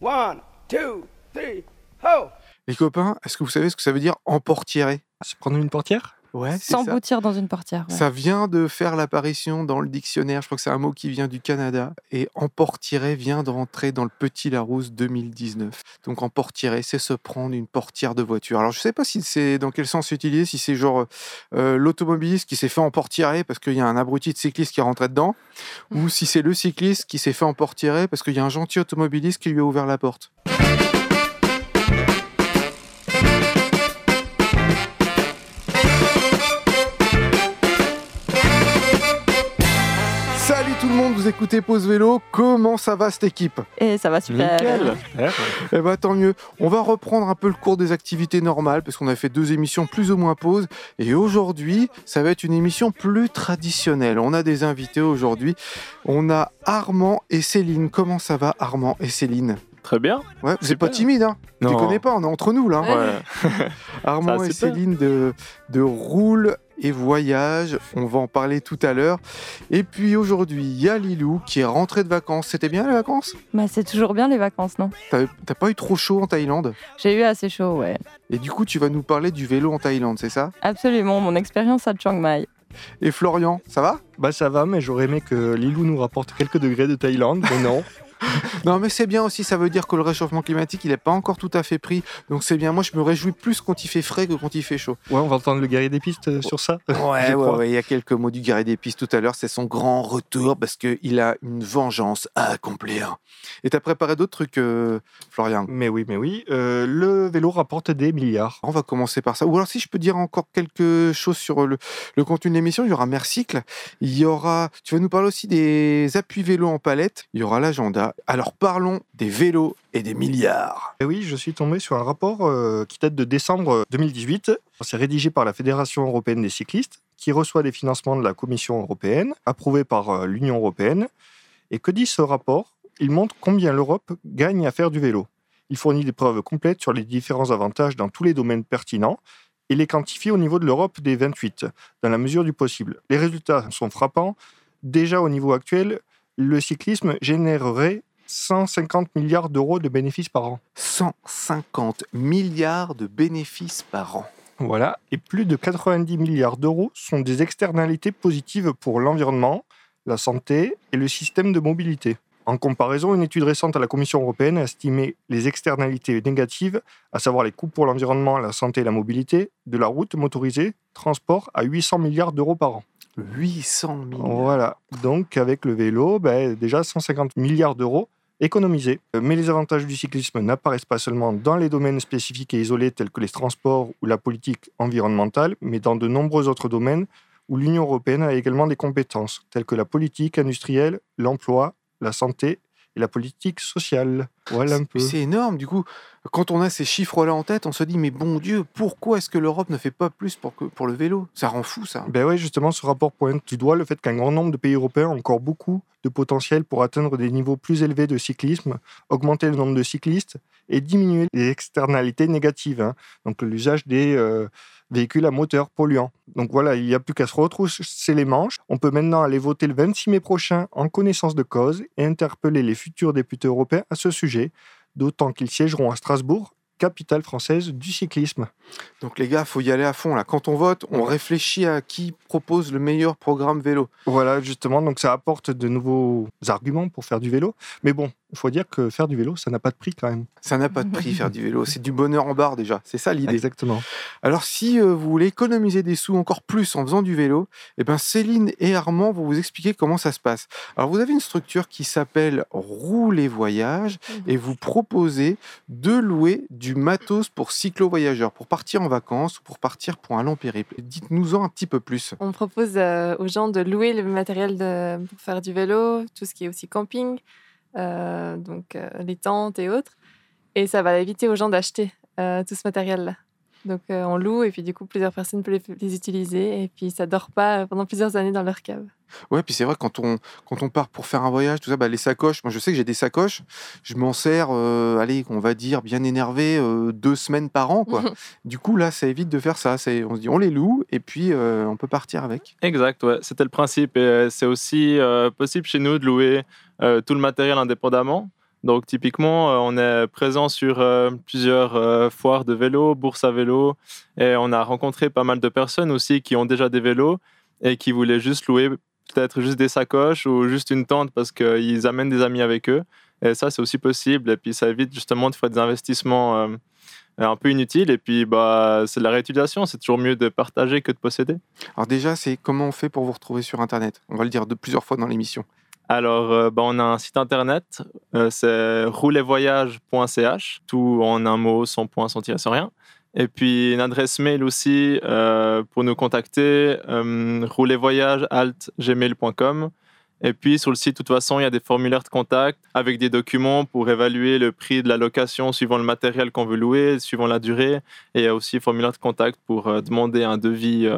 One, two, three, ho! Les copains, est-ce que vous savez ce que ça veut dire emportirer? Se prendre une portière? Ouais. S'emboutir dans une portière. ouais. Ça vient de faire l'apparition dans le dictionnaire. Je crois que c'est un mot qui vient du Canada. Et emportirer vient de rentrer dans le Petit Larousse 2019. Donc emportirer, c'est se prendre une portière de voiture. Alors je sais pas si c'est dans quel sens utilisé, si c'est genre euh, l'automobiliste qui s'est fait emportirer parce qu'il y a un abruti de cycliste qui est rentré dedans, ou si c'est le cycliste qui s'est fait emportirer parce qu'il y a un gentil automobiliste qui lui a ouvert la porte. Vous écoutez Pause Vélo. Comment ça va cette équipe? Et ça va super. Eh ben tant mieux. On va reprendre un peu le cours des activités normales parce qu'on a fait deux émissions plus ou moins pauses. Et aujourd'hui, ça va être une émission plus traditionnelle. On a des invités aujourd'hui. On a Armand et Céline. Comment ça va Armand et Céline? Très bien. Ouais, vous n'êtes pas timide, hein? Les connais pas, on est entre nous là. hein. Ouais. Armand et. Céline de, de Roule et Voyage. On va en parler tout à l'heure. Et puis aujourd'hui, il y a Lilou qui est rentré de vacances. C'était bien les vacances? Bah, c'est toujours bien les vacances, non? T'as t'as pas eu trop chaud en Thaïlande? J'ai eu assez chaud, ouais. Et du coup, tu vas nous parler du vélo en Thaïlande, c'est ça? Absolument, mon expérience à Chiang Mai. Et Florian, ça va? Bah ça va, mais j'aurais aimé que Lilou nous rapporte quelques degrés de Thaïlande, mais non. Non, mais c'est bien aussi, ça veut dire que le réchauffement climatique, il n'est pas encore tout à fait pris. Donc c'est bien, moi je me réjouis plus quand il fait frais que quand il fait chaud. Ouais, on va entendre le guerrier des pistes euh, sur ça. Ouais, ouais, il y a quelques mots du guerrier des pistes tout à l'heure, c'est son grand retour parce qu'il a une vengeance à accomplir. Et t'as préparé d'autres trucs, euh, Florian? Mais oui, mais oui. euh, le vélo rapporte des milliards. On va commencer par ça. Ou alors si je peux dire encore quelque chose sur le, le contenu de l'émission, il y aura Mercycle, il y aura, tu vas nous parler aussi des appuis vélos en palette, il y aura l'agenda. Alors parlons des vélos et des milliards. Et oui, je suis tombé sur un rapport euh, qui date de décembre 2018. C'est rédigé par la Fédération européenne des cyclistes, qui reçoit des financements de la Commission européenne, approuvé par euh, l'Union européenne. Et que dit ce rapport? Il montre combien l'Europe gagne à faire du vélo. Il fournit des preuves complètes sur les différents avantages dans tous les domaines pertinents et les quantifie au niveau de l'Europe des 28, dans la mesure du possible. Les résultats sont frappants. Déjà au niveau actuel, le cyclisme générerait 150 milliards d'euros de bénéfices par an. 150 milliards de bénéfices par an. Voilà, et plus de 90 milliards d'euros sont des externalités positives pour l'environnement, la santé et le système de mobilité. En comparaison, une étude récente à la Commission européenne a estimé les externalités négatives, à savoir les coûts pour l'environnement, la santé et la mobilité, de la route motorisée, transport, à 800 milliards d'euros par an. 800 milliards. Voilà, donc avec le vélo, ben, déjà 150 milliards d'euros économisés. Mais les avantages du cyclisme n'apparaissent pas seulement dans les domaines spécifiques et isolés tels que les transports ou la politique environnementale, mais dans de nombreux autres domaines où l'Union européenne a également des compétences, telles que la politique industrielle, l'emploi, la santé et la politique sociale. Voilà un peu. C'est énorme, du coup. Quand on a ces chiffres-là en tête, on se dit, mais bon Dieu, pourquoi est-ce que l'Europe ne fait pas plus pour, que, pour le vélo? Ça rend fou, ça. Ben oui, justement, ce rapport pointe du doigt le fait qu'un grand nombre de pays européens ont encore beaucoup de potentiel pour atteindre des niveaux plus élevés de cyclisme, augmenter le nombre de cyclistes et diminuer les externalités négatives, hein. donc l'usage des euh, véhicules à moteur polluants. Donc voilà, il n'y a plus qu'à se retrousser les manches. On peut maintenant aller voter le 26 mai prochain en connaissance de cause et interpeller les futurs députés européens à ce sujet, d'autant qu'ils siégeront à Strasbourg, capitale française du cyclisme. Donc les gars, faut y aller à fond là. Quand on vote, on réfléchit à qui propose le meilleur programme vélo. Voilà, justement, donc ça apporte de nouveaux arguments pour faire du vélo. Mais bon, il faut dire que faire du vélo, ça n'a pas de prix quand même. Ça n'a pas de prix faire du vélo, c'est du bonheur en barre déjà. C'est ça l'idée. Exactement. Alors si euh, vous voulez économiser des sous encore plus en faisant du vélo, eh ben Céline et Armand vont vous expliquer comment ça se passe. Alors vous avez une structure qui s'appelle Rouler Voyage et vous proposez de louer du matos pour cyclo-voyageurs, pour partir en vacances ou pour partir pour un long périple. Dites-nous-en un petit peu plus. On propose euh, aux gens de louer le matériel de- pour faire du vélo, tout ce qui est aussi camping, euh, donc euh, les tentes et autres. Et ça va éviter aux gens d'acheter tout ce matériel-là. Donc euh, on loue et puis du coup plusieurs personnes peuvent les, les utiliser et puis ça dort pas euh, pendant plusieurs années dans leur cave. Ouais, puis c'est vrai, quand on, quand on part pour faire un voyage, tout ça, bah, les sacoches, moi je sais que j'ai des sacoches, je m'en sers, euh, allez, on va dire bien énervé, euh, deux semaines par an. Quoi. du coup, là, ça évite de faire ça. C'est- On se dit, on les loue et puis euh, on peut partir avec. Exact, ouais. C'était le principe. Et c'est aussi euh, possible chez nous de louer euh, tout le matériel indépendamment. Donc typiquement, euh, on est présent sur euh, plusieurs euh, foires de vélo, bourses à vélo, et on a rencontré pas mal de personnes aussi qui ont déjà des vélos et qui voulaient juste louer peut-être juste des sacoches ou juste une tente parce qu'ils amènent des amis avec eux. Et ça, c'est aussi possible. Et puis ça évite justement de faire des investissements un peu inutiles. Et puis bah, c'est de la réutilisation. C'est toujours mieux de partager que de posséder. Alors déjà, c'est comment on fait pour vous retrouver sur Internet? On va le dire de plusieurs fois dans l'émission. Alors, euh, bah, on a un site internet, euh, c'est rouletvoyage.ch, tout en un mot, sans point, sans tirer, sans rien. Et puis une adresse mail aussi euh, pour nous contacter, euh, rouletvoyage.gmail.com. Et puis sur le site, de toute façon, il y a des formulaires de contact avec des documents pour évaluer le prix de la location suivant le matériel qu'on veut louer, suivant la durée. Et il y a aussi formulaire de contact pour demander un devis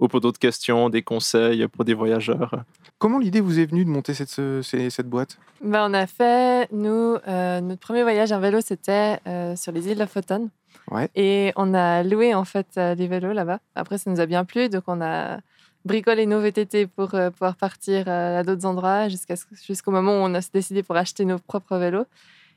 ou pour d'autres questions, des conseils pour des voyageurs. Comment l'idée vous est venue de monter cette, cette boîte? Ben, on a fait, nous, euh, notre premier voyage en vélo, c'était euh, sur les îles Lofoten. Ouais. Et on a loué en fait euh, des vélos là-bas. Après, ça nous a bien plu, donc on a bricolé nos VTT pour euh, pouvoir partir euh, à d'autres endroits jusqu'au moment où on a décidé pour acheter nos propres vélos.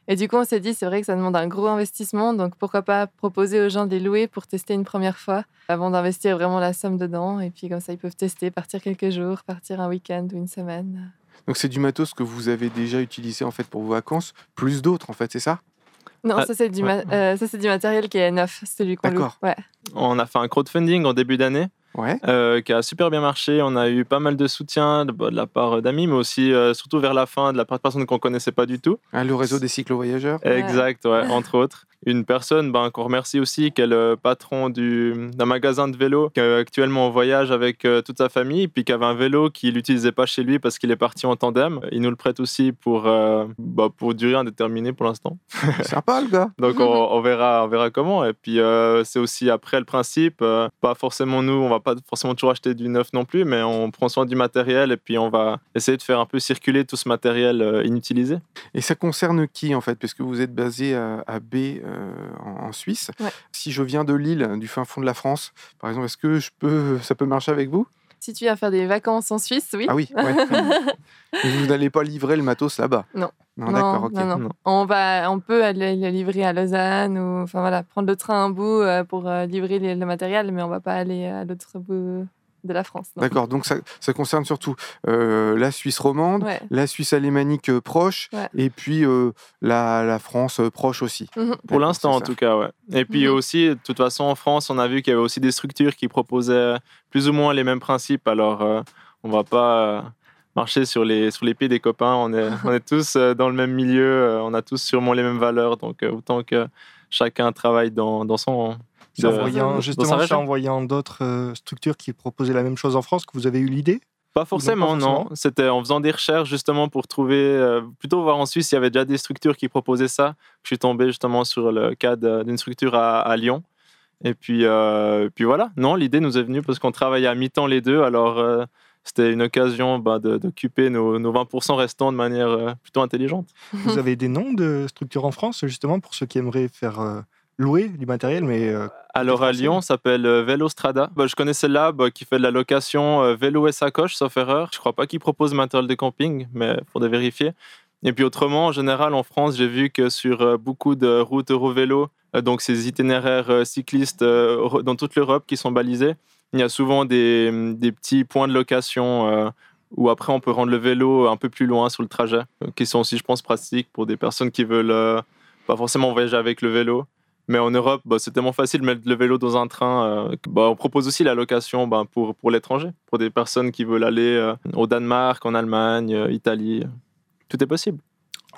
Et du coup, on s'est dit, c'est vrai que ça demande un gros investissement, donc pourquoi pas proposer aux gens de les louer pour tester une première fois avant d'investir vraiment la somme dedans. Et puis comme ça, ils peuvent tester, partir quelques jours, partir un week-end ou une semaine. Donc c'est du matos que vous avez déjà utilisé en fait pour vos vacances, plus d'autres en fait, c'est ça? Non, Ah, ça c'est du, ouais. ma- euh, ça, c'est du matériel qui est neuf, celui qu'on loue. D'accord. Ouais. On a fait un crowdfunding en début d'année Ouais. euh, qui a super bien marché. On a eu pas mal de soutien de, bah, de la part d'amis, mais aussi euh, surtout vers la fin de la part de personnes qu'on connaissait pas du tout. Ah, le réseau des cyclo-voyageurs Ouais. Exact, ouais, entre autres. Une personne ben, qu'on remercie aussi, qui est le patron du- d'un magasin de vélo, qui est actuellement en voyage avec euh, toute sa famille, puis qui avait un vélo qu'il n'utilisait pas chez lui parce qu'il est parti en tandem. Il nous le prête aussi pour, euh, bah, pour durée indéterminée pour l'instant. Sympa le gars Donc on, on verra, on verra comment. Et puis euh, c'est aussi après le principe, euh, pas forcément nous, on va pas forcément toujours acheter du neuf non plus, mais on prend soin du matériel et puis on va essayer de faire un peu circuler tout ce matériel inutilisé. Et ça concerne qui en fait? Parce que vous êtes basé à, à B en, en Suisse. Ouais. Si je viens de Lille, du fin fond de la France, par exemple, est-ce que je peux, ça peut marcher avec vous? Si tu viens faire des vacances en Suisse, oui. Ah oui, ouais. Vous n'allez pas livrer le matos là-bas? Non. Non, d'accord, ok. non, non. Non. On, va, on peut aller le livrer à Lausanne ou enfin, voilà, prendre le train un bout euh, pour euh, livrer le matériel, mais on va pas aller à l'autre bout de la France. D'accord, donc ça, ça concerne surtout euh, la Suisse romande, Ouais. la Suisse alémanique euh, proche, Ouais. et puis euh, la, la France euh, proche aussi. Mhm. Pour l'instant, en tout cas, ouais. Et puis Mhm. aussi, de toute façon, en France, on a vu qu'il y avait aussi des structures qui proposaient plus ou moins les mêmes principes. Alors, euh, on va pas marcher sur les, sur les pieds des copains. On est, on est tous dans le même milieu, on a tous sûrement les mêmes valeurs. Donc, autant que chacun travaille dans, dans son. C'est de- en voyant, dans sa justement, c'est région. en voyant d'autres euh, structures qui proposaient la même chose en France que vous avez eu l'idée? Pas forcément, non. forcément? C'était en faisant des recherches justement pour trouver, euh, plutôt voir en Suisse, il y avait déjà des structures qui proposaient ça. Je suis tombé justement sur le cas d'une structure à, à Lyon. Et puis, euh, puis voilà, non, l'idée nous est venue parce qu'on travaillait à mi-temps les deux. Alors, euh, c'était une occasion bah, d'occuper nos, nos 20% restants de manière plutôt intelligente. Vous avez des noms de structures en France, justement, pour ceux qui aimeraient faire louer du matériel, mais euh, Alors à. Lyon, ça s'appelle euh, Vélostrada. Bah, je connais celle-là bah, qui fait de la location euh, vélo et sacoche, sauf erreur. Je crois pas qu'ils proposent matériel de camping, mais faudrait vérifier. Et puis autrement, en général, en France, j'ai vu que sur beaucoup de routes Eurovélo, donc ces itinéraires cyclistes dans toute l'Europe qui sont balisés, il y a souvent des, des petits points de location où après on peut rendre le vélo un peu plus loin sur le trajet, qui sont aussi, je pense, pratiques pour des personnes qui veulent pas forcément voyager avec le vélo. Mais en Europe, bah, c'est tellement facile de mettre le vélo dans un train. euh, bah, on propose aussi la location bah, pour, pour l'étranger, pour des personnes qui veulent aller euh, au Danemark, en Allemagne, euh, Italie. Tout est possible.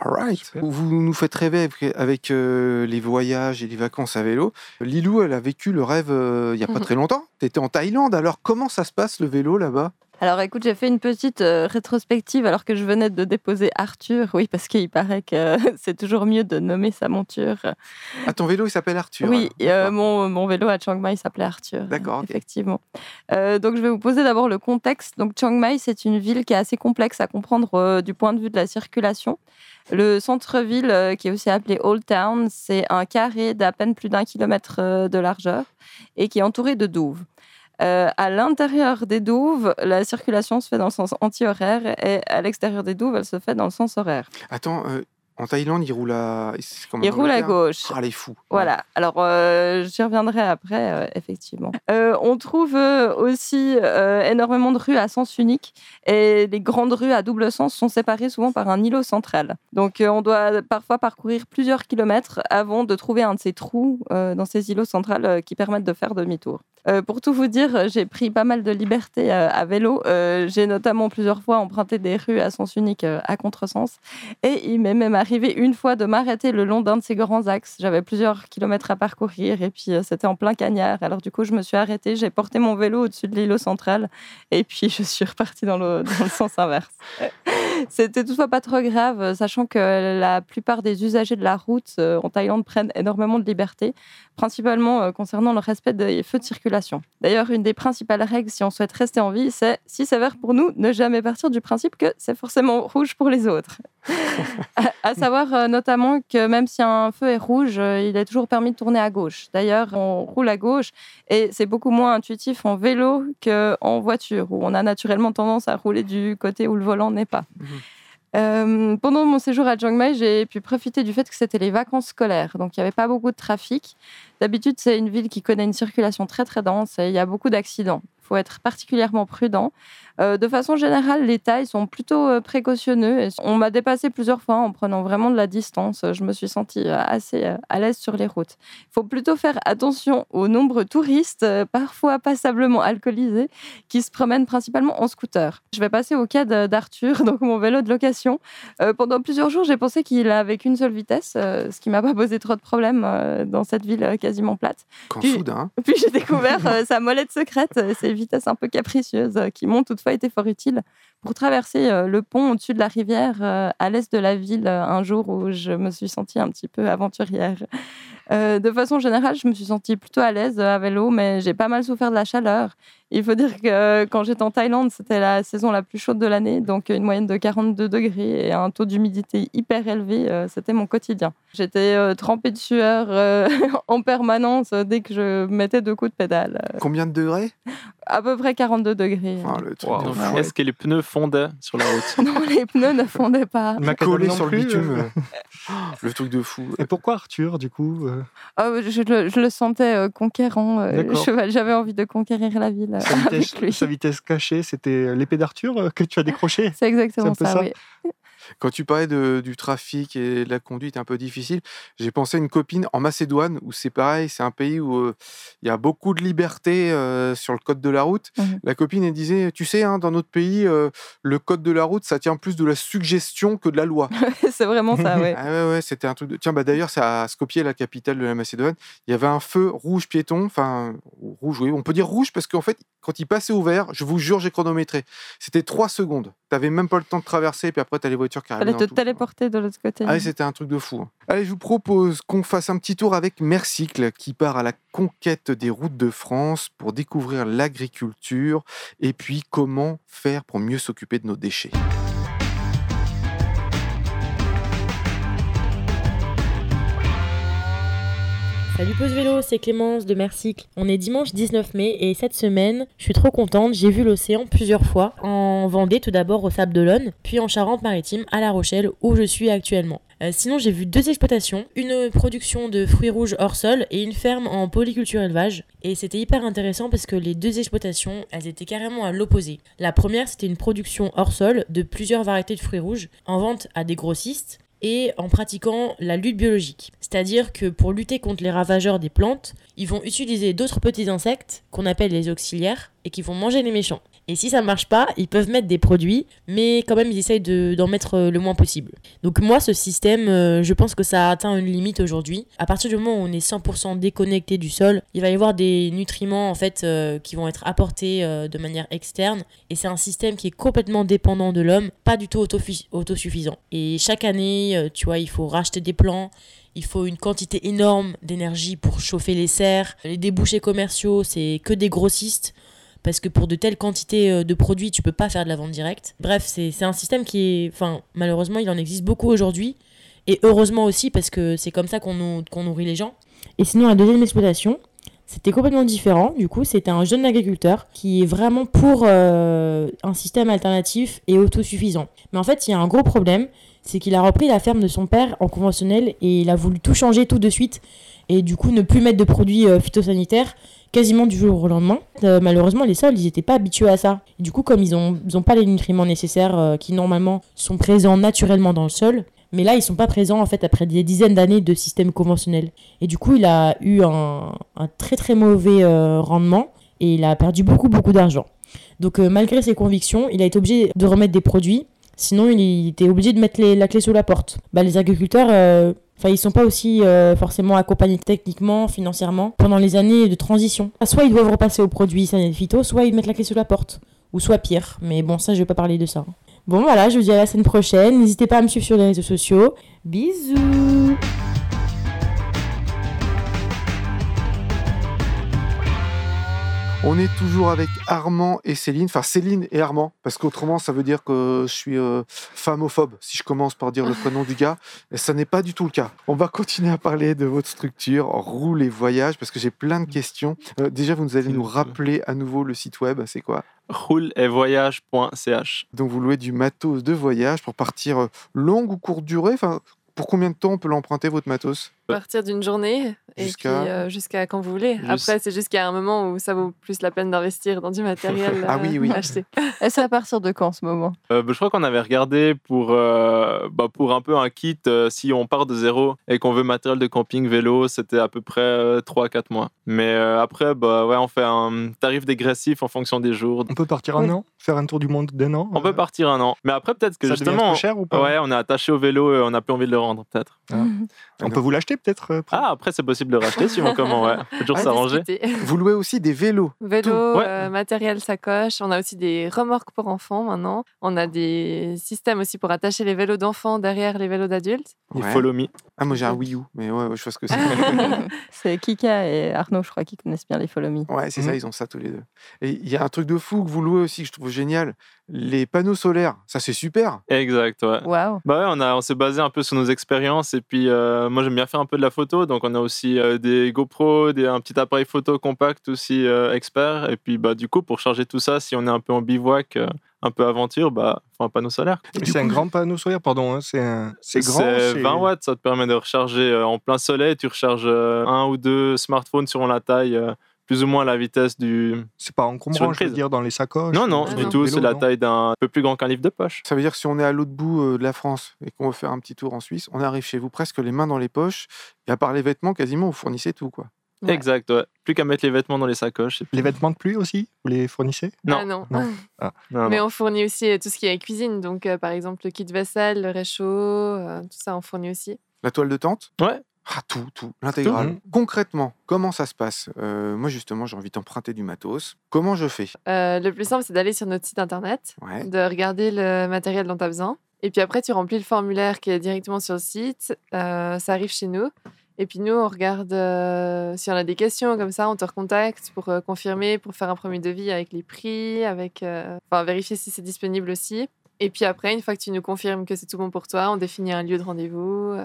All right. Vous nous faites rêver avec, avec, euh, les voyages et les vacances à vélo. Lilou, elle a vécu le rêve euh, il n'y a pas Mhm. très longtemps. Tu étais en Thaïlande, alors comment ça se passe le vélo là-bas? Alors écoute, j'ai fait une petite euh, rétrospective alors que je venais de déposer Arthur. Oui, parce qu'il paraît que c'est toujours mieux de nommer sa monture. Ah, ton vélo, il s'appelle Arthur. oui, euh, mon, mon vélo à Chiang Mai s'appelait Arthur. D'accord. Effectivement. Euh, donc je vais vous poser d'abord le contexte. Donc Chiang Mai, c'est une ville qui est assez complexe à comprendre du point de vue de la circulation. Le centre-ville, qui est aussi appelé Old Town, c'est un carré d'à peine plus d'un kilomètre de largeur et qui est entouré de douves. Euh, à l'intérieur des douves, la circulation se fait dans le sens anti-horaire et à l'extérieur des douves, elle se fait dans le sens horaire. Attends, euh, En Thaïlande, il roule à. c'est comme en Il roule à gauche. Ah, les fous. Voilà, alors euh, j'y reviendrai après, effectivement. On trouve aussi énormément de rues à sens unique et les grandes rues à double sens sont séparées souvent par un îlot central. Donc on doit parfois parcourir plusieurs kilomètres avant de trouver un de ces trous dans ces îlots centrales qui permettent de faire demi-tour. Euh, pour tout vous dire, j'ai pris pas mal de liberté euh, à vélo. Euh, j'ai notamment plusieurs fois emprunté des rues à sens unique à contresens. Et il m'est même arrivé une fois de m'arrêter le long d'un de ces grands axes. J'avais plusieurs kilomètres à parcourir et puis c'était en plein cagnard. Alors du coup, je me suis arrêtée, j'ai porté mon vélo au-dessus de l'îlot central et puis je suis repartie dans le, dans le sens inverse. C'était toutefois pas trop grave, sachant que la plupart des usagers de la route en Thaïlande prennent énormément de liberté, principalement euh, concernant le respect des feux de circulation. D'ailleurs, une des principales règles si on souhaite rester en vie, c'est si c'est vert pour nous, ne jamais partir du principe que c'est forcément rouge pour les autres. à, à savoir euh, notamment que même si un feu est rouge, euh, il est toujours permis de tourner à gauche. D'ailleurs, on roule à gauche et c'est beaucoup moins intuitif en vélo qu'en voiture, où on a naturellement tendance à rouler du côté où le volant n'est pas. Mhm. Euh, pendant mon séjour à Chiang j'ai pu profiter du fait que c'était les vacances scolaires, donc il n'y avait pas beaucoup de trafic. D'habitude, c'est une ville qui connaît une circulation très très dense et il y a beaucoup d'accidents. Faut être particulièrement prudent. Euh, de façon générale, les Thaïs sont plutôt euh, précautionneux. Et on m'a dépassé plusieurs fois en prenant vraiment de la distance. Je me suis sentie euh, assez à l'aise sur les routes. Il faut plutôt faire attention aux nombreux touristes, parfois passablement alcoolisés, qui se promènent principalement en scooter. Je vais passer au cas d'Arthur, donc mon vélo de location. Euh, pendant plusieurs jours, j'ai pensé qu'il avait qu'une seule vitesse, ce qui m'a pas posé trop de problèmes dans cette ville quasiment plate. Quand Puis- soudain. Puis j'ai découvert sa molette secrète, ses vitesses un peu capricieuses, euh, qui m'ont toutefois été fort utiles pour traverser euh, le pont au-dessus de la rivière euh, à l'est de la ville euh, un jour où je me suis sentie un petit peu aventurière. Euh, de façon générale, je me suis sentie plutôt à l'aise à vélo, mais j'ai pas mal souffert de la chaleur. Il faut dire que quand j'étais en Thaïlande, c'était la saison la plus chaude de l'année, donc une moyenne de 42 degrés et un taux d'humidité hyper élevé. euh, c'était mon quotidien. J'étais euh, trempée de sueur euh, en permanence dès que je mettais deux coups de pédale. Combien de degrés? À peu près 42 degrés. Ah, le truc Wow. de. Est-ce que les pneus fondaient sur la route Non, les pneus ne fondaient pas. Macadam Collé sur le bitume. euh. le truc de fou. Et pourquoi Arthur, du coup euh, Oh, je, le, je le sentais euh, conquérant. euh. J'avais envie de conquérir la ville sa, vitesse, avec lui. sa vitesse cachée, c'était l'épée d'Arthur euh, que tu as décrochée C'est exactement ça, ça. oui. Quand tu parlais de- du trafic et de la conduite un peu difficile, j'ai pensé à une copine en Macédoine où c'est pareil, c'est un pays où il y a beaucoup de liberté sur le code de la route. Mhm. La copine, elle disait, tu sais, hein, dans notre pays, le code de la route, ça tient plus de la suggestion que de la loi. c'est vraiment ça, oui. Ah ouais, ouais, c'était un truc de... Tiens, bah d'ailleurs, c'est à Skopje, la capitale de la Macédoine. Il y avait un feu rouge piéton, enfin, rouge, oui, on peut dire rouge parce qu'en fait, quand il passait au vert, je vous jure, j'ai chronométré. C'était trois secondes. T'avais même pas le temps de traverser, puis après, t'as les voitures qui arrivaient. Fallait te téléporter de l'autre côté. Ah oui, c'était un truc de fou. hein. Allez, je vous propose qu'on fasse un petit tour avec Mercycle qui part à la conquête des routes de France pour découvrir l'agriculture et puis comment faire pour mieux s'occuper de nos déchets. Salut Pause Vélo, c'est Clémence de Mercycle. On est dimanche 19 mai et cette semaine, je suis trop contente, j'ai vu l'océan plusieurs fois. En Vendée tout d'abord au Sable d'Olonne, puis en Charente-Maritime à La Rochelle où je suis actuellement. Euh, sinon j'ai vu deux exploitations, une production de fruits rouges hors sol et une ferme en polyculture élevage. Et c'était hyper intéressant parce que les deux exploitations, elles étaient carrément à l'opposé. La première c'était une production hors sol de plusieurs variétés de fruits rouges en vente à des grossistes et en pratiquant la lutte biologique. C'est-à-dire que pour lutter contre les ravageurs des plantes, ils vont utiliser d'autres petits insectes qu'on appelle les auxiliaires et qui vont manger les méchants. Et si ça marche pas, ils peuvent mettre des produits, mais quand même ils essayent de- d'en mettre euh, le moins possible. Donc moi, ce système, euh, je pense que ça a atteint une limite aujourd'hui. À partir du moment où on est 100% déconnecté du sol, il va y avoir des nutriments en fait euh, qui vont être apportés de manière externe. Et c'est un système qui est complètement dépendant de l'homme, pas du tout autosuffisant. Et chaque année, tu vois, il faut racheter des plants. Il faut une quantité énorme d'énergie pour chauffer les serres. Les débouchés commerciaux, c'est que des grossistes. Parce que pour de telles quantités euh, de produits, tu peux pas faire de la vente directe. Bref, c'est un système qui est. Enfin, malheureusement, il en existe beaucoup aujourd'hui. Et heureusement aussi, parce que c'est comme ça qu'on nourrit les gens. Et sinon, la deuxième exploitation, c'était complètement différent. Du coup, c'était un jeune agriculteur qui est vraiment pour euh, un système alternatif et autosuffisant. Mais en fait, il y a un gros problème, c'est qu'il a repris la ferme de son père en conventionnel et il a voulu tout changer tout de suite et du coup ne plus mettre de produits euh, phytosanitaires quasiment du jour au lendemain. Euh, malheureusement, les sols, ils n'étaient pas habitués à ça. Et du coup, comme ils n'ont pas les nutriments nécessaires euh, qui normalement sont présents naturellement dans le sol, mais là, ils sont pas présents en fait après des dizaines d'années de système conventionnel. Et du coup, il a eu un, très très mauvais euh, rendement et il a perdu beaucoup beaucoup d'argent. Donc malgré ses convictions, il a été obligé de remettre des produits. Sinon, il était obligé de mettre la clé sous la porte. Bah, les agriculteurs, enfin, ils sont pas aussi euh, forcément accompagnés techniquement, financièrement pendant les années de transition. Soit ils doivent repasser aux produits sanitaires phyto, soit ils mettent la clé sous la porte, ou soit pire. Mais bon, ça, je vais pas parler de ça. Bon, voilà, je vous dis à la semaine prochaine. N'hésitez pas à me suivre sur les réseaux sociaux. Bisous. On est toujours avec Armand et Céline, enfin Céline et Armand, parce qu'autrement ça veut dire que je suis euh, famophobe si je commence par dire le prénom du gars, et ça n'est pas du tout le cas. On va continuer à parler de votre structure, roule et voyage, parce que j'ai plein de questions. Euh, déjà, vous allez nous rappeler à nouveau le site web, c'est quoi? Roule et voyage.ch. Donc vous louez du matos de voyage pour partir euh, longue ou courte durée, enfin pour combien de temps on peut l'emprunter votre matos? Partir d'une journée et Jusqu'à- puis euh, jusqu'à quand vous voulez. Juste- Après, c'est juste qu'il y a un moment où ça vaut plus la peine d'investir dans du matériel Ah oui, oui. acheté. Et c'est à partir de quand en ce moment? Euh, bah, je crois qu'on avait regardé pour, euh, bah, pour un peu un kit, euh, si on part de zéro et qu'on veut matériel de camping, vélo, c'était à peu près 3-4 mois. Mais euh, après, bah, ouais, on fait un tarif dégressif en fonction des jours. On peut partir un Oui. an Faire un tour du monde d'un an On peut euh, partir un an. Mais après, peut-être que Ça justement, trop cher ou pas? ouais, on est attaché au vélo et on n'a plus envie de le rendre, peut-être. On peut vous l'acheter peut-être euh, après Ah, après, c'est possible de racheter suivant comment, ouais. Faut toujours s'arranger. Vous louez aussi des vélos. Vélo, Ouais. euh, matériel, sacoche. On a aussi des remorques pour enfants maintenant. On a des systèmes aussi pour attacher les vélos d'enfants derrière les vélos d'adultes. Ouais. follow me. Ah moi j'ai un Wii U, mais ouais, ouais, je vois ce que c'est. C'est Kika et Arnaud, je crois, qui connaissent bien les Follow Me. Ouais, c'est ça, Mhm. ils ont ça tous les deux. Et il y a un truc de fou que vous louez aussi, que je trouve génial. Les panneaux solaires, ça c'est super. Exact, ouais. Waouh Bah ouais, on, a, on s'est basé un peu sur nos expériences et puis euh, moi j'aime bien faire un peu de la photo donc on a aussi euh, des GoPro, des, un petit appareil photo compact aussi euh, expert et puis bah du coup pour charger tout ça si on est un peu en bivouac, euh, un peu aventure, bah faut un panneau solaire. C'est un grand panneau solaire, pardon. hein, C'est un- grand. C'est 20 watts, ça te permet de recharger euh, en plein soleil, tu recharges euh, un ou deux smartphones selon la taille, euh, plus ou moins la vitesse du... C'est pas encombrant, je veux dire, dans les sacoches. Non, non, Ah du tout, c'est la taille d'un peu plus grand qu'un livre de poche. Ça veut dire que si on est à l'autre bout euh, de la France et qu'on veut faire un petit tour en Suisse, on arrive chez vous presque les mains dans les poches. Et à part les vêtements, quasiment, vous fournissez tout. quoi. Ouais. Exact, ouais. Plus qu'à mettre les vêtements dans les sacoches. Les vêtements de pluie aussi Vous les fournissez? Non. Ah non. Non. Non, Mais non. on fournit aussi euh, tout ce qui est cuisine. Donc, euh, par exemple, le kit vaisselle, le réchaud, euh, tout ça, on fournit aussi. La toile de tente? Ouais. Ah, tout, tout, l'intégrale. Concrètement, comment ça se passe? Euh, Moi, justement, j'ai envie d'emprunter du matos. Comment je fais? Euh, le plus simple, c'est d'aller sur notre site internet, Ouais. de regarder le matériel dont tu as besoin. Et puis après, tu remplis le formulaire qui est directement sur le site. Euh, ça arrive chez nous. Et puis nous, on regarde euh, si on a des questions comme ça, on te recontacte pour euh, confirmer, pour faire un premier devis avec les prix, avec, euh, enfin, vérifier si c'est disponible aussi. Et puis après, une fois que tu nous confirmes que c'est tout bon pour toi, on définit un lieu de rendez-vous.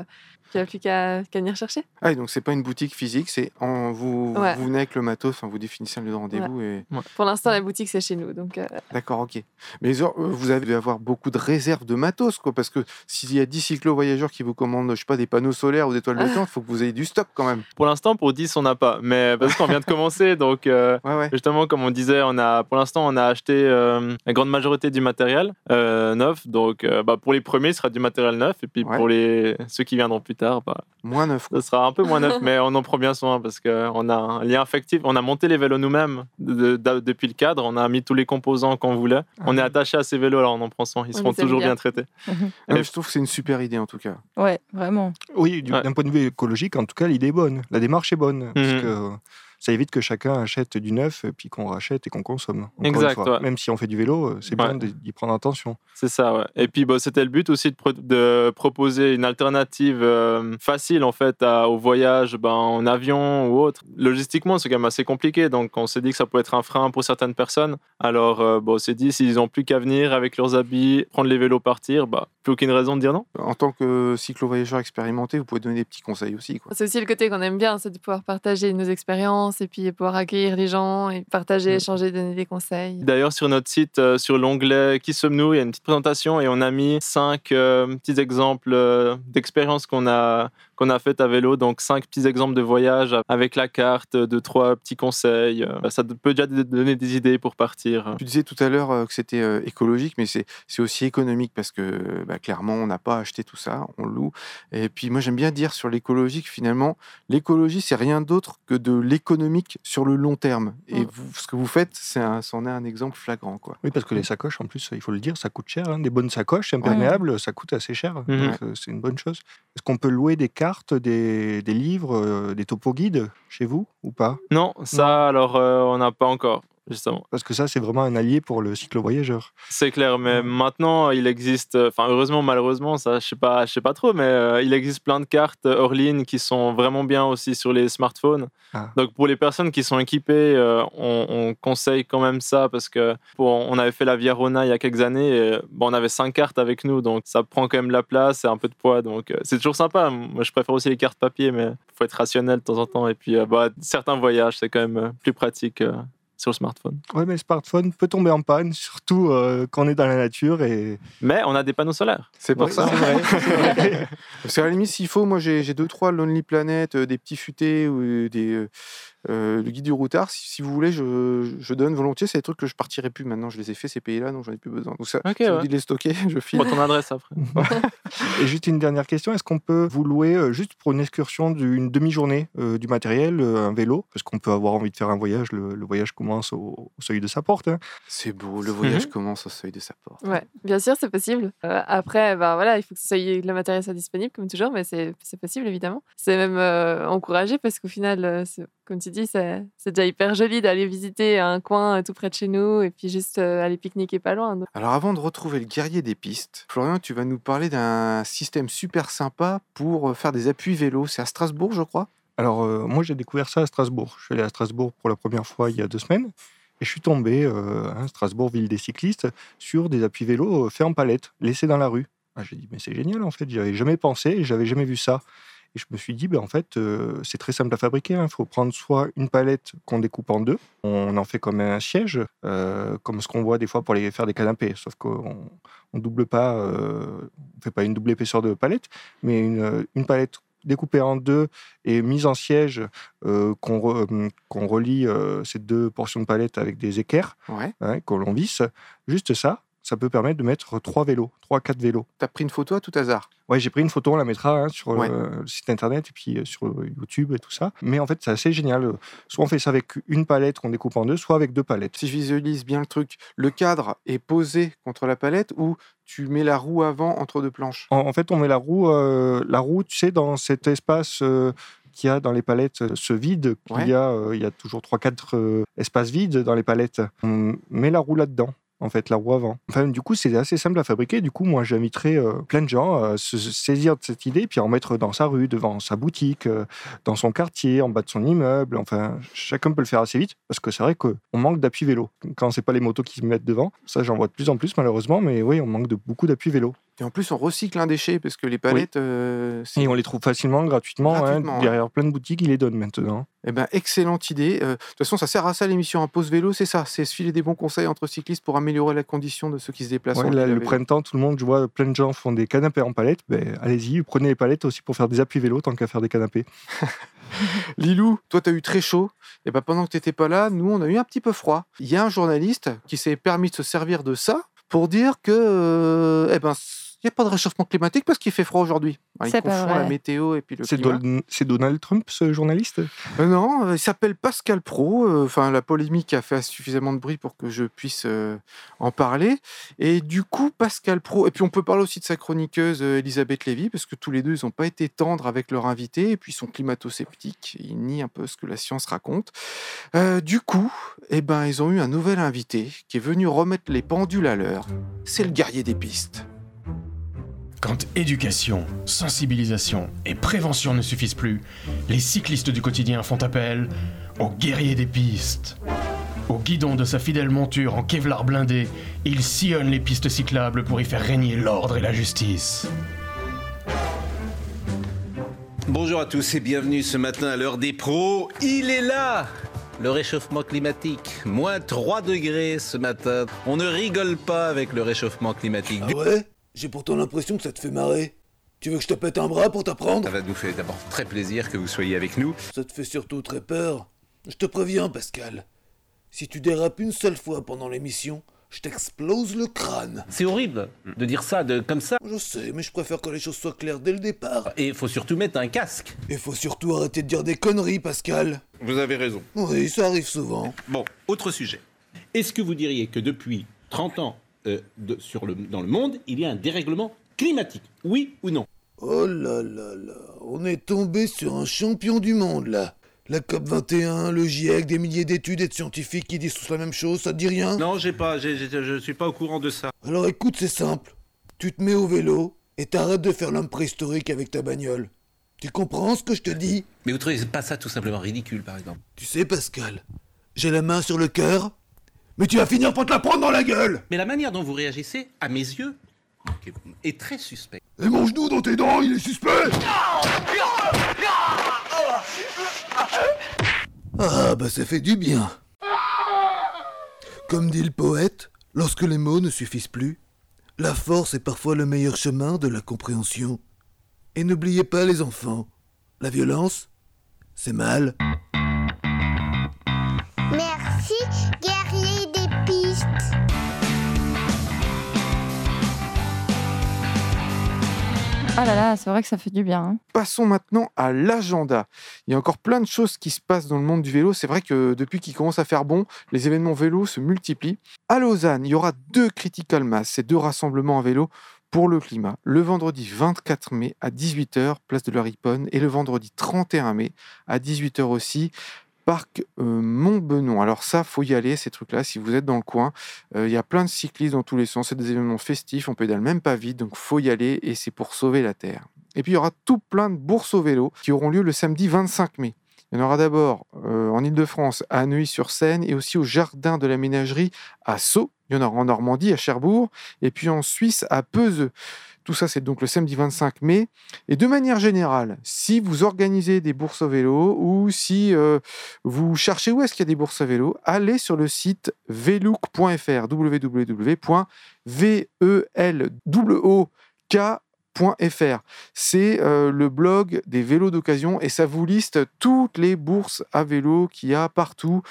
Il n'y a plus qu'à venir chercher. Ah, et donc c'est pas une boutique physique, c'est en, vous, Ouais. vous venez avec le matos, enfin, vous définissez de rendez-vous et Pour l'instant, la boutique, c'est chez nous. Donc, euh, D'accord, ok. Mais euh, vous avez dû avoir beaucoup de réserves de matos, quoi, parce que s'il y a 10 cyclo-voyageurs qui vous commandent, je sais pas, des panneaux solaires ou des toiles de tente, il faut que vous ayez du stock quand même. Pour l'instant, pour 10, on n'a pas. Mais parce qu'on vient de commencer, donc euh, Ouais, ouais. justement, comme on disait, on a, pour l'instant, on a acheté euh, la grande majorité du matériel euh, neuf. Donc, euh, bah, pour les premiers, ce sera du matériel neuf. Et puis, Ouais. pour les, ceux qui viendront plus tard, bah, Moins neuf. ce sera un peu moins neuf. mais on en prend bien soin parce qu'on a un lien affectif. On a monté les vélos nous-mêmes de- de- depuis le cadre. On a mis tous les composants qu'on voulait. On est attaché à ces vélos, alors on en prend soin. Ils On seront toujours bien. bien traités. Ah, mais je trouve que c'est une super idée en tout cas. Ouais, vraiment. Oui, du- Ouais. d'un point de vue écologique, en tout cas, l'idée est bonne. La démarche est bonne. Parce Mhm. que ça évite que chacun achète du neuf, et puis qu'on rachète et qu'on consomme. encore une Exact, fois. ouais. Même si on fait du vélo, euh, c'est bien Ouais. d'y prendre attention. C'est ça, ouais. Et puis, bah, c'était le but aussi de, pro- de proposer une alternative euh, facile, en fait, à- au voyage ben, en avion ou autre. Logistiquement, c'est quand même assez compliqué, donc on s'est dit que ça pouvait être un frein pour certaines personnes. Alors, euh, bon, on s'est dit, s'ils n'ont plus qu'à venir avec leurs habits, prendre les vélos, partir, bah, plus aucune raison de dire non. En tant que cyclo-voyageur expérimenté, vous pouvez donner des petits conseils aussi. Quoi. c'est aussi le côté qu'on aime bien, c'est de pouvoir partager nos expériences expérience et puis pouvoir accueillir les gens et partager, Mm. échanger, donner des conseils. D'ailleurs, sur notre site, euh, sur l'onglet Qui sommes-nous, il y a une petite présentation et on a mis cinq euh, petits exemples euh, d'expériences qu'on a, qu'on a faites à vélo. Donc, cinq petits exemples de voyages avec la carte, de trois petits conseils. Ça peut déjà donner des idées pour partir. Tu disais tout à l'heure que c'était écologique, mais c'est c'est aussi économique parce que bah, clairement, on n'a pas acheté tout ça, on loue. Et puis moi, j'aime bien dire sur l'écologique, finalement, l'écologie, c'est rien d'autre que de l'économique sur le long terme. Et Mm. vous, ce que vous faites, c'en est un exemple flagrant. Quoi. Oui, parce que les sacoches, en plus, il faut le dire, ça coûte cher. hein. Des bonnes sacoches imperméables, ça coûte assez cher. Donc, euh, c'est une bonne chose. Est-ce qu'on peut louer des cartes, des, des livres, euh, des topo guides chez vous ou pas? Non, ça, alors, euh, on n'a pas encore, justement. Parce que ça, c'est vraiment un allié pour le cyclo-voyageur. C'est clair, mais maintenant il existe, euh, enfin heureusement, malheureusement, ça je sais pas, je sais pas trop, mais euh, il existe plein de cartes hors ligne qui sont vraiment bien aussi sur les smartphones. Ah. Donc pour les personnes qui sont équipées, euh, on, on conseille quand même ça parce que pour- on avait fait la Via Rona il y a quelques années, et, bon, on avait cinq cartes avec nous, donc ça prend quand même la place et un peu de poids, donc euh, c'est toujours sympa. Moi je préfère aussi les cartes papier, mais faut être rationnel de temps en temps. Et puis euh, bah, certains voyages, c'est quand même euh, plus pratique. Euh, sur le smartphone. Ouais, mais le smartphone peut tomber en panne, surtout euh, quand on est dans la nature. Et... Mais on a des panneaux solaires. C'est pour Ouais, ça. c'est vrai, vrai. Parce qu'à la limite, s'il faut, moi j'ai j'ai deux, trois Lonely Planet, euh, des petits futés ou des. Euh, le guide du routard, si, si vous voulez, je, je donne volontiers. C'est des trucs que je partirai plus maintenant. Je les ai fait ces pays-là, donc j'en ai plus besoin. Donc ça, Ok, si vous dites de les stocker, je file. Prends ton adresse après. Et juste une dernière question, est-ce qu'on peut vous louer euh, juste pour une excursion d'une demi-journée euh, du matériel, euh, un vélo? Parce qu'on peut avoir envie de faire un voyage, le, le voyage commence au, au seuil de sa porte. hein. C'est beau, le voyage commence au seuil de sa porte. Ouais, bien sûr, c'est possible. Euh, après, ben voilà, il faut que ce soit- le matériel soit disponible, comme toujours, mais c'est possible, évidemment. C'est même euh, encouragé parce qu'au final, euh, c'est- comme tu dis, c'est c'est déjà hyper joli d'aller visiter un coin euh, tout près de chez nous et puis juste euh, aller pique-niquer pas loin. Donc, Alors avant de retrouver le guerrier des pistes, Florian, tu vas nous parler d'un système super sympa pour euh, faire des appuis vélo. C'est à Strasbourg, je crois? Alors, euh, moi, j'ai découvert ça à Strasbourg. Je suis allé à Strasbourg pour la première fois il y a deux semaines. Et je suis tombé, euh, hein, Strasbourg, ville des cyclistes, sur des appuis vélos faits en palette, laissés dans la rue. Ah, j'ai dit, mais c'est génial, en fait. J'y avais jamais pensé et j'avais jamais vu ça. Et je me suis dit, ben, en fait, euh, c'est très simple à fabriquer. Il faut prendre soit une palette qu'on découpe en deux, on en fait comme un siège, euh, comme ce qu'on voit des fois pour les faire des canapés. Sauf qu'on on double pas, euh, on fait pas une double épaisseur de palette, mais une, une palette découpée en deux et mise en siège euh, qu'on re- qu'on relie euh, ces deux portions de palette avec des équerres Ouais. hein, qu'on l'on visse. Juste ça, ça peut permettre de mettre trois vélos, trois, quatre vélos. T'as pris une photo à tout hasard? Ouais, j'ai pris une photo, on la mettra hein, sur Ouais. euh, le site internet et puis euh, sur euh, YouTube et tout ça. Mais en fait, c'est assez génial. Soit on fait ça avec une palette qu'on découpe en deux, soit avec deux palettes. Si je visualise bien le truc, le cadre est posé contre la palette ou tu mets la roue avant entre deux planches? En, en fait, on met la roue, euh, la roue, tu sais, dans cet espace qu'il y a dans les palettes, ce vide qu'il Ouais. y a, euh, il y a toujours 3-4 euh, espaces vides dans les palettes. On met la roue là-dedans. En fait, la roue avant. Enfin, du coup, c'est assez simple à fabriquer. Du coup, moi, j'inviterais euh, plein de gens à se saisir de cette idée, puis à en mettre dans sa rue, devant sa boutique, euh, dans son quartier, en bas de son immeuble. Enfin, chacun peut le faire assez vite, parce que c'est vrai qu'on manque d'appui vélo. Quand c'est pas les motos qui se mettent devant, ça, j'en vois de plus en plus, malheureusement, mais oui, on manque de beaucoup d'appui vélo. Et en plus, on recycle un déchet parce que les palettes, euh, c'est Et on les trouve facilement, gratuitement. hein. Ouais. derrière plein de boutiques, ils les donnent maintenant. Eh ben, excellente idée. Euh, De toute façon, ça sert à ça l'émission en pause vélo, c'est ça, c'est se filer des bons conseils entre cyclistes pour améliorer la condition de ceux qui se déplacent. Ouais, là, le printemps, tout le monde, je vois plein de gens font des canapés en palette. Ben, allez-y, prenez les palettes aussi pour faire des appuis vélo tant qu'à faire des canapés. Lilou, toi, tu as eu très chaud. Et ben, pendant que tu n'étais pas là, nous, on a eu un petit peu froid. Il y a un journaliste qui s'est permis de se servir de ça pour dire que, euh, eh ben, n'y a pas de réchauffement climatique parce qu'il fait froid aujourd'hui. Alors, Il C'est pas confond vrai. la météo et puis le C'est climat. Don- c'est Donald Trump, ce journaliste? Euh, non, euh, il s'appelle Pascal Pro. euh, Enfin, la polémique a fait suffisamment de bruit pour que je puisse euh, en parler. Et du coup, Pascal Pro. Et puis, on peut parler aussi de sa chroniqueuse Elisabeth Lévy, parce que tous les deux, ils n'ont pas été tendres avec leur invité. Et puis, ils sont climato-sceptiques. Ils nient un peu ce que la science raconte. Euh, du coup, eh ben, ils ont eu un nouvel invité qui est venu remettre les pendules à l'heure. C'est le guerrier des pistes. Quand éducation, sensibilisation et prévention ne suffisent plus, les cyclistes du quotidien font appel aux guerriers des pistes. Au guidon de sa fidèle monture en Kevlar blindé, il sillonne les pistes cyclables pour y faire régner l'ordre et la justice. Bonjour à tous et bienvenue ce matin à l'heure des pros. Il est là le réchauffement climatique. Moins 3 degrés ce matin. On ne rigole pas avec le réchauffement climatique. Ah ouais? J'ai pourtant l'impression que ça te fait marrer. Tu veux que je te pète un bras pour t'apprendre? Ça va nous faire d'abord très plaisir que vous soyez avec nous. Ça te fait surtout très peur. Je te préviens, Pascal. Si tu dérapes une seule fois pendant l'émission, je t'explose le crâne. C'est horrible de dire ça de, comme ça. Je sais, mais je préfère que les choses soient claires dès le départ. Et il faut surtout mettre un casque. Et faut surtout arrêter de dire des conneries, Pascal. Vous avez raison. Oui, ça arrive souvent. Bon, autre sujet. Est-ce que vous diriez que depuis 30 ans euh, de- sur le, dans le monde, il y a un dérèglement climatique Oui ou non? Oh là là là, on est tombé sur un champion du monde là. La COP 21, le GIEC, des milliers d'études et de scientifiques qui disent tous la même chose, ça te dit rien? Non, j'ai pas, j'ai- j'ai- je suis pas au courant de ça. Alors écoute, c'est simple. Tu te mets au vélo et t'arrêtes de faire l'homme préhistorique avec ta bagnole. Tu comprends ce que je te dis? Mais vous trouvez pas ça tout simplement ridicule, par exemple? Tu sais, Pascal, j'ai la main sur le cœur, mais tu vas finir par te la prendre dans la gueule Mais la manière dont vous réagissez, à mes yeux, est très suspecte. Et mon genou dans tes dents, il est suspect Ah, bah ça fait du bien. Comme dit le poète, lorsque les mots ne suffisent plus, la force est parfois le meilleur chemin de la compréhension. Et n'oubliez pas les enfants, la violence, c'est mal. Merci. Ah là là, c'est vrai que ça fait du bien. hein. Passons maintenant à l'agenda. Il y a encore plein de choses qui se passent dans le monde du vélo. C'est vrai que depuis qu'il commence à faire bon, les événements vélo se multiplient. À Lausanne, il y aura deux Critical Mass, ces deux rassemblements à vélo pour le climat. Le vendredi 24 mai à 18h, place de la Riponne, et le vendredi 31 mai à 18h aussi, parc euh, Montbenon. Alors ça, faut y aller, ces trucs-là, si vous êtes dans le coin. Euh, Il y a plein de cyclistes dans tous les sens, c'est des événements festifs, on pédale même pas vite, donc faut y aller, et c'est pour sauver la Terre. Et puis il y aura tout plein de bourses au vélo qui auront lieu le samedi 25 mai. Il y en aura d'abord euh, en Ile-de-France à Neuilly-sur-Seine et aussi au Jardin de la Ménagerie à Sceaux. Il y en aura en Normandie à Cherbourg et puis en Suisse à Peseux. Tout ça, c'est donc le samedi 25 mai. Et de manière générale, si vous organisez des bourses au vélo ou si euh, vous cherchez où est-ce qu'il y a des bourses à vélo, allez sur le site velook.fr, www.velook.fr. C'est euh, le blog des vélos d'occasion et ça vous liste toutes les bourses à vélo qu'il y a partout.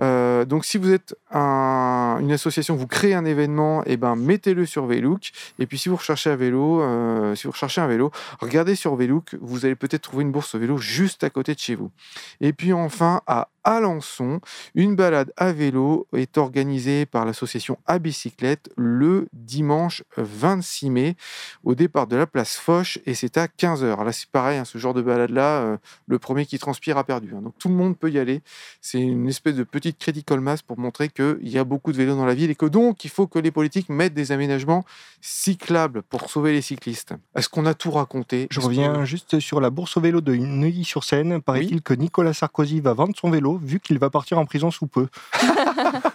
Euh, donc si vous êtes un- une association, vous créez un événement, et ben mettez-le sur Velook. Et puis si vous recherchez un vélo, euh, si vous recherchez un vélo, regardez sur Velook, vous allez peut-être trouver une bourse vélo juste à côté de chez vous. Et puis enfin à Alençon, une balade à vélo est organisée par l'association à bicyclette le dimanche 26 mai au départ de la place Foch et c'est à 15h. Là c'est pareil, hein, ce genre de balade-là, euh, le premier qui transpire a perdu. hein. Donc tout le monde peut y aller. C'est une espèce de petite critical mass pour montrer qu'il y a beaucoup de vélos dans la ville et que donc il faut que les politiques mettent des aménagements cyclables pour sauver les cyclistes. Est-ce qu'on a tout raconté? Je reviens que- juste sur la bourse au vélo de Neuilly-sur-Seine. Paraît-il que Nicolas Sarkozy va vendre son vélo vu qu'il va partir en prison sous peu.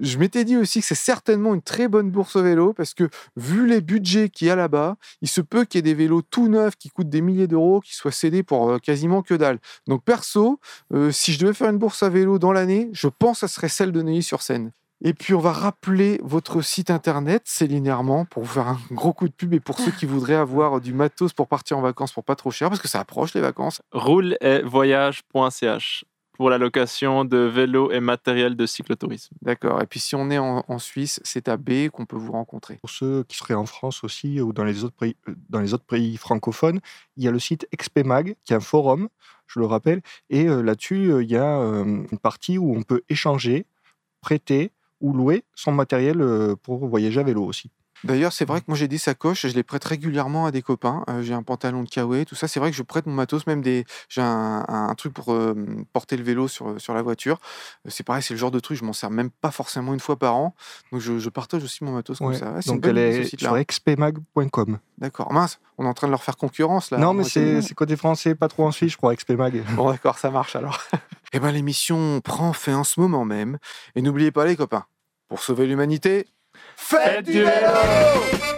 Je m'étais dit aussi que c'est certainement une très bonne bourse au vélo parce que vu les budgets qu'il y a là-bas, il se peut qu'il y ait des vélos tout neufs qui coûtent des milliers d'euros qui soient cédés pour euh, quasiment que dalle. Donc perso, euh, si je devais faire une bourse à vélo dans l'année, je pense que ce serait celle de Neuilly-sur-Seine. Et puis on va rappeler votre site internet, Céline Herman, pour vous faire un gros coup de pub et pour ceux qui voudraient avoir du matos pour partir en vacances pour pas trop cher, parce que ça approche les vacances. Roule et voyage.ch pour la location de vélos et matériel de cyclotourisme. D'accord. Et puis si on est en, en Suisse, c'est à B qu'on peut vous rencontrer. Pour ceux qui seraient en France aussi ou dans les autres pays, euh, dans les autres pays francophones, il y a le site Expemag, qui est un forum, je le rappelle, et euh, là-dessus, euh, il y a euh, une partie où on peut échanger, prêter ou louer son matériel euh, pour voyager à vélo aussi. D'ailleurs, c'est vrai que moi j'ai des sacoches, je les prête régulièrement à des copains. Euh, j'ai un pantalon de Kawaii, tout ça. C'est vrai que je prête mon matos, même des. J'ai un, un truc pour euh, porter le vélo sur, sur la voiture. Euh, C'est pareil, c'est le genre de truc, je m'en sers même pas forcément une fois par an. Donc je, je partage aussi mon matos comme ça. Ouais, Donc elle est sur expemag.com. D'accord. Mince, on est en train de leur faire concurrence là. Non, On mais c'est côté français, pas trop en Suisse, je crois, Expemag. Bon, d'accord, ça marche alors. Eh ben, l'émission prend fin en ce moment même. Et n'oubliez pas, les copains, pour sauver l'humanité, faites du vélo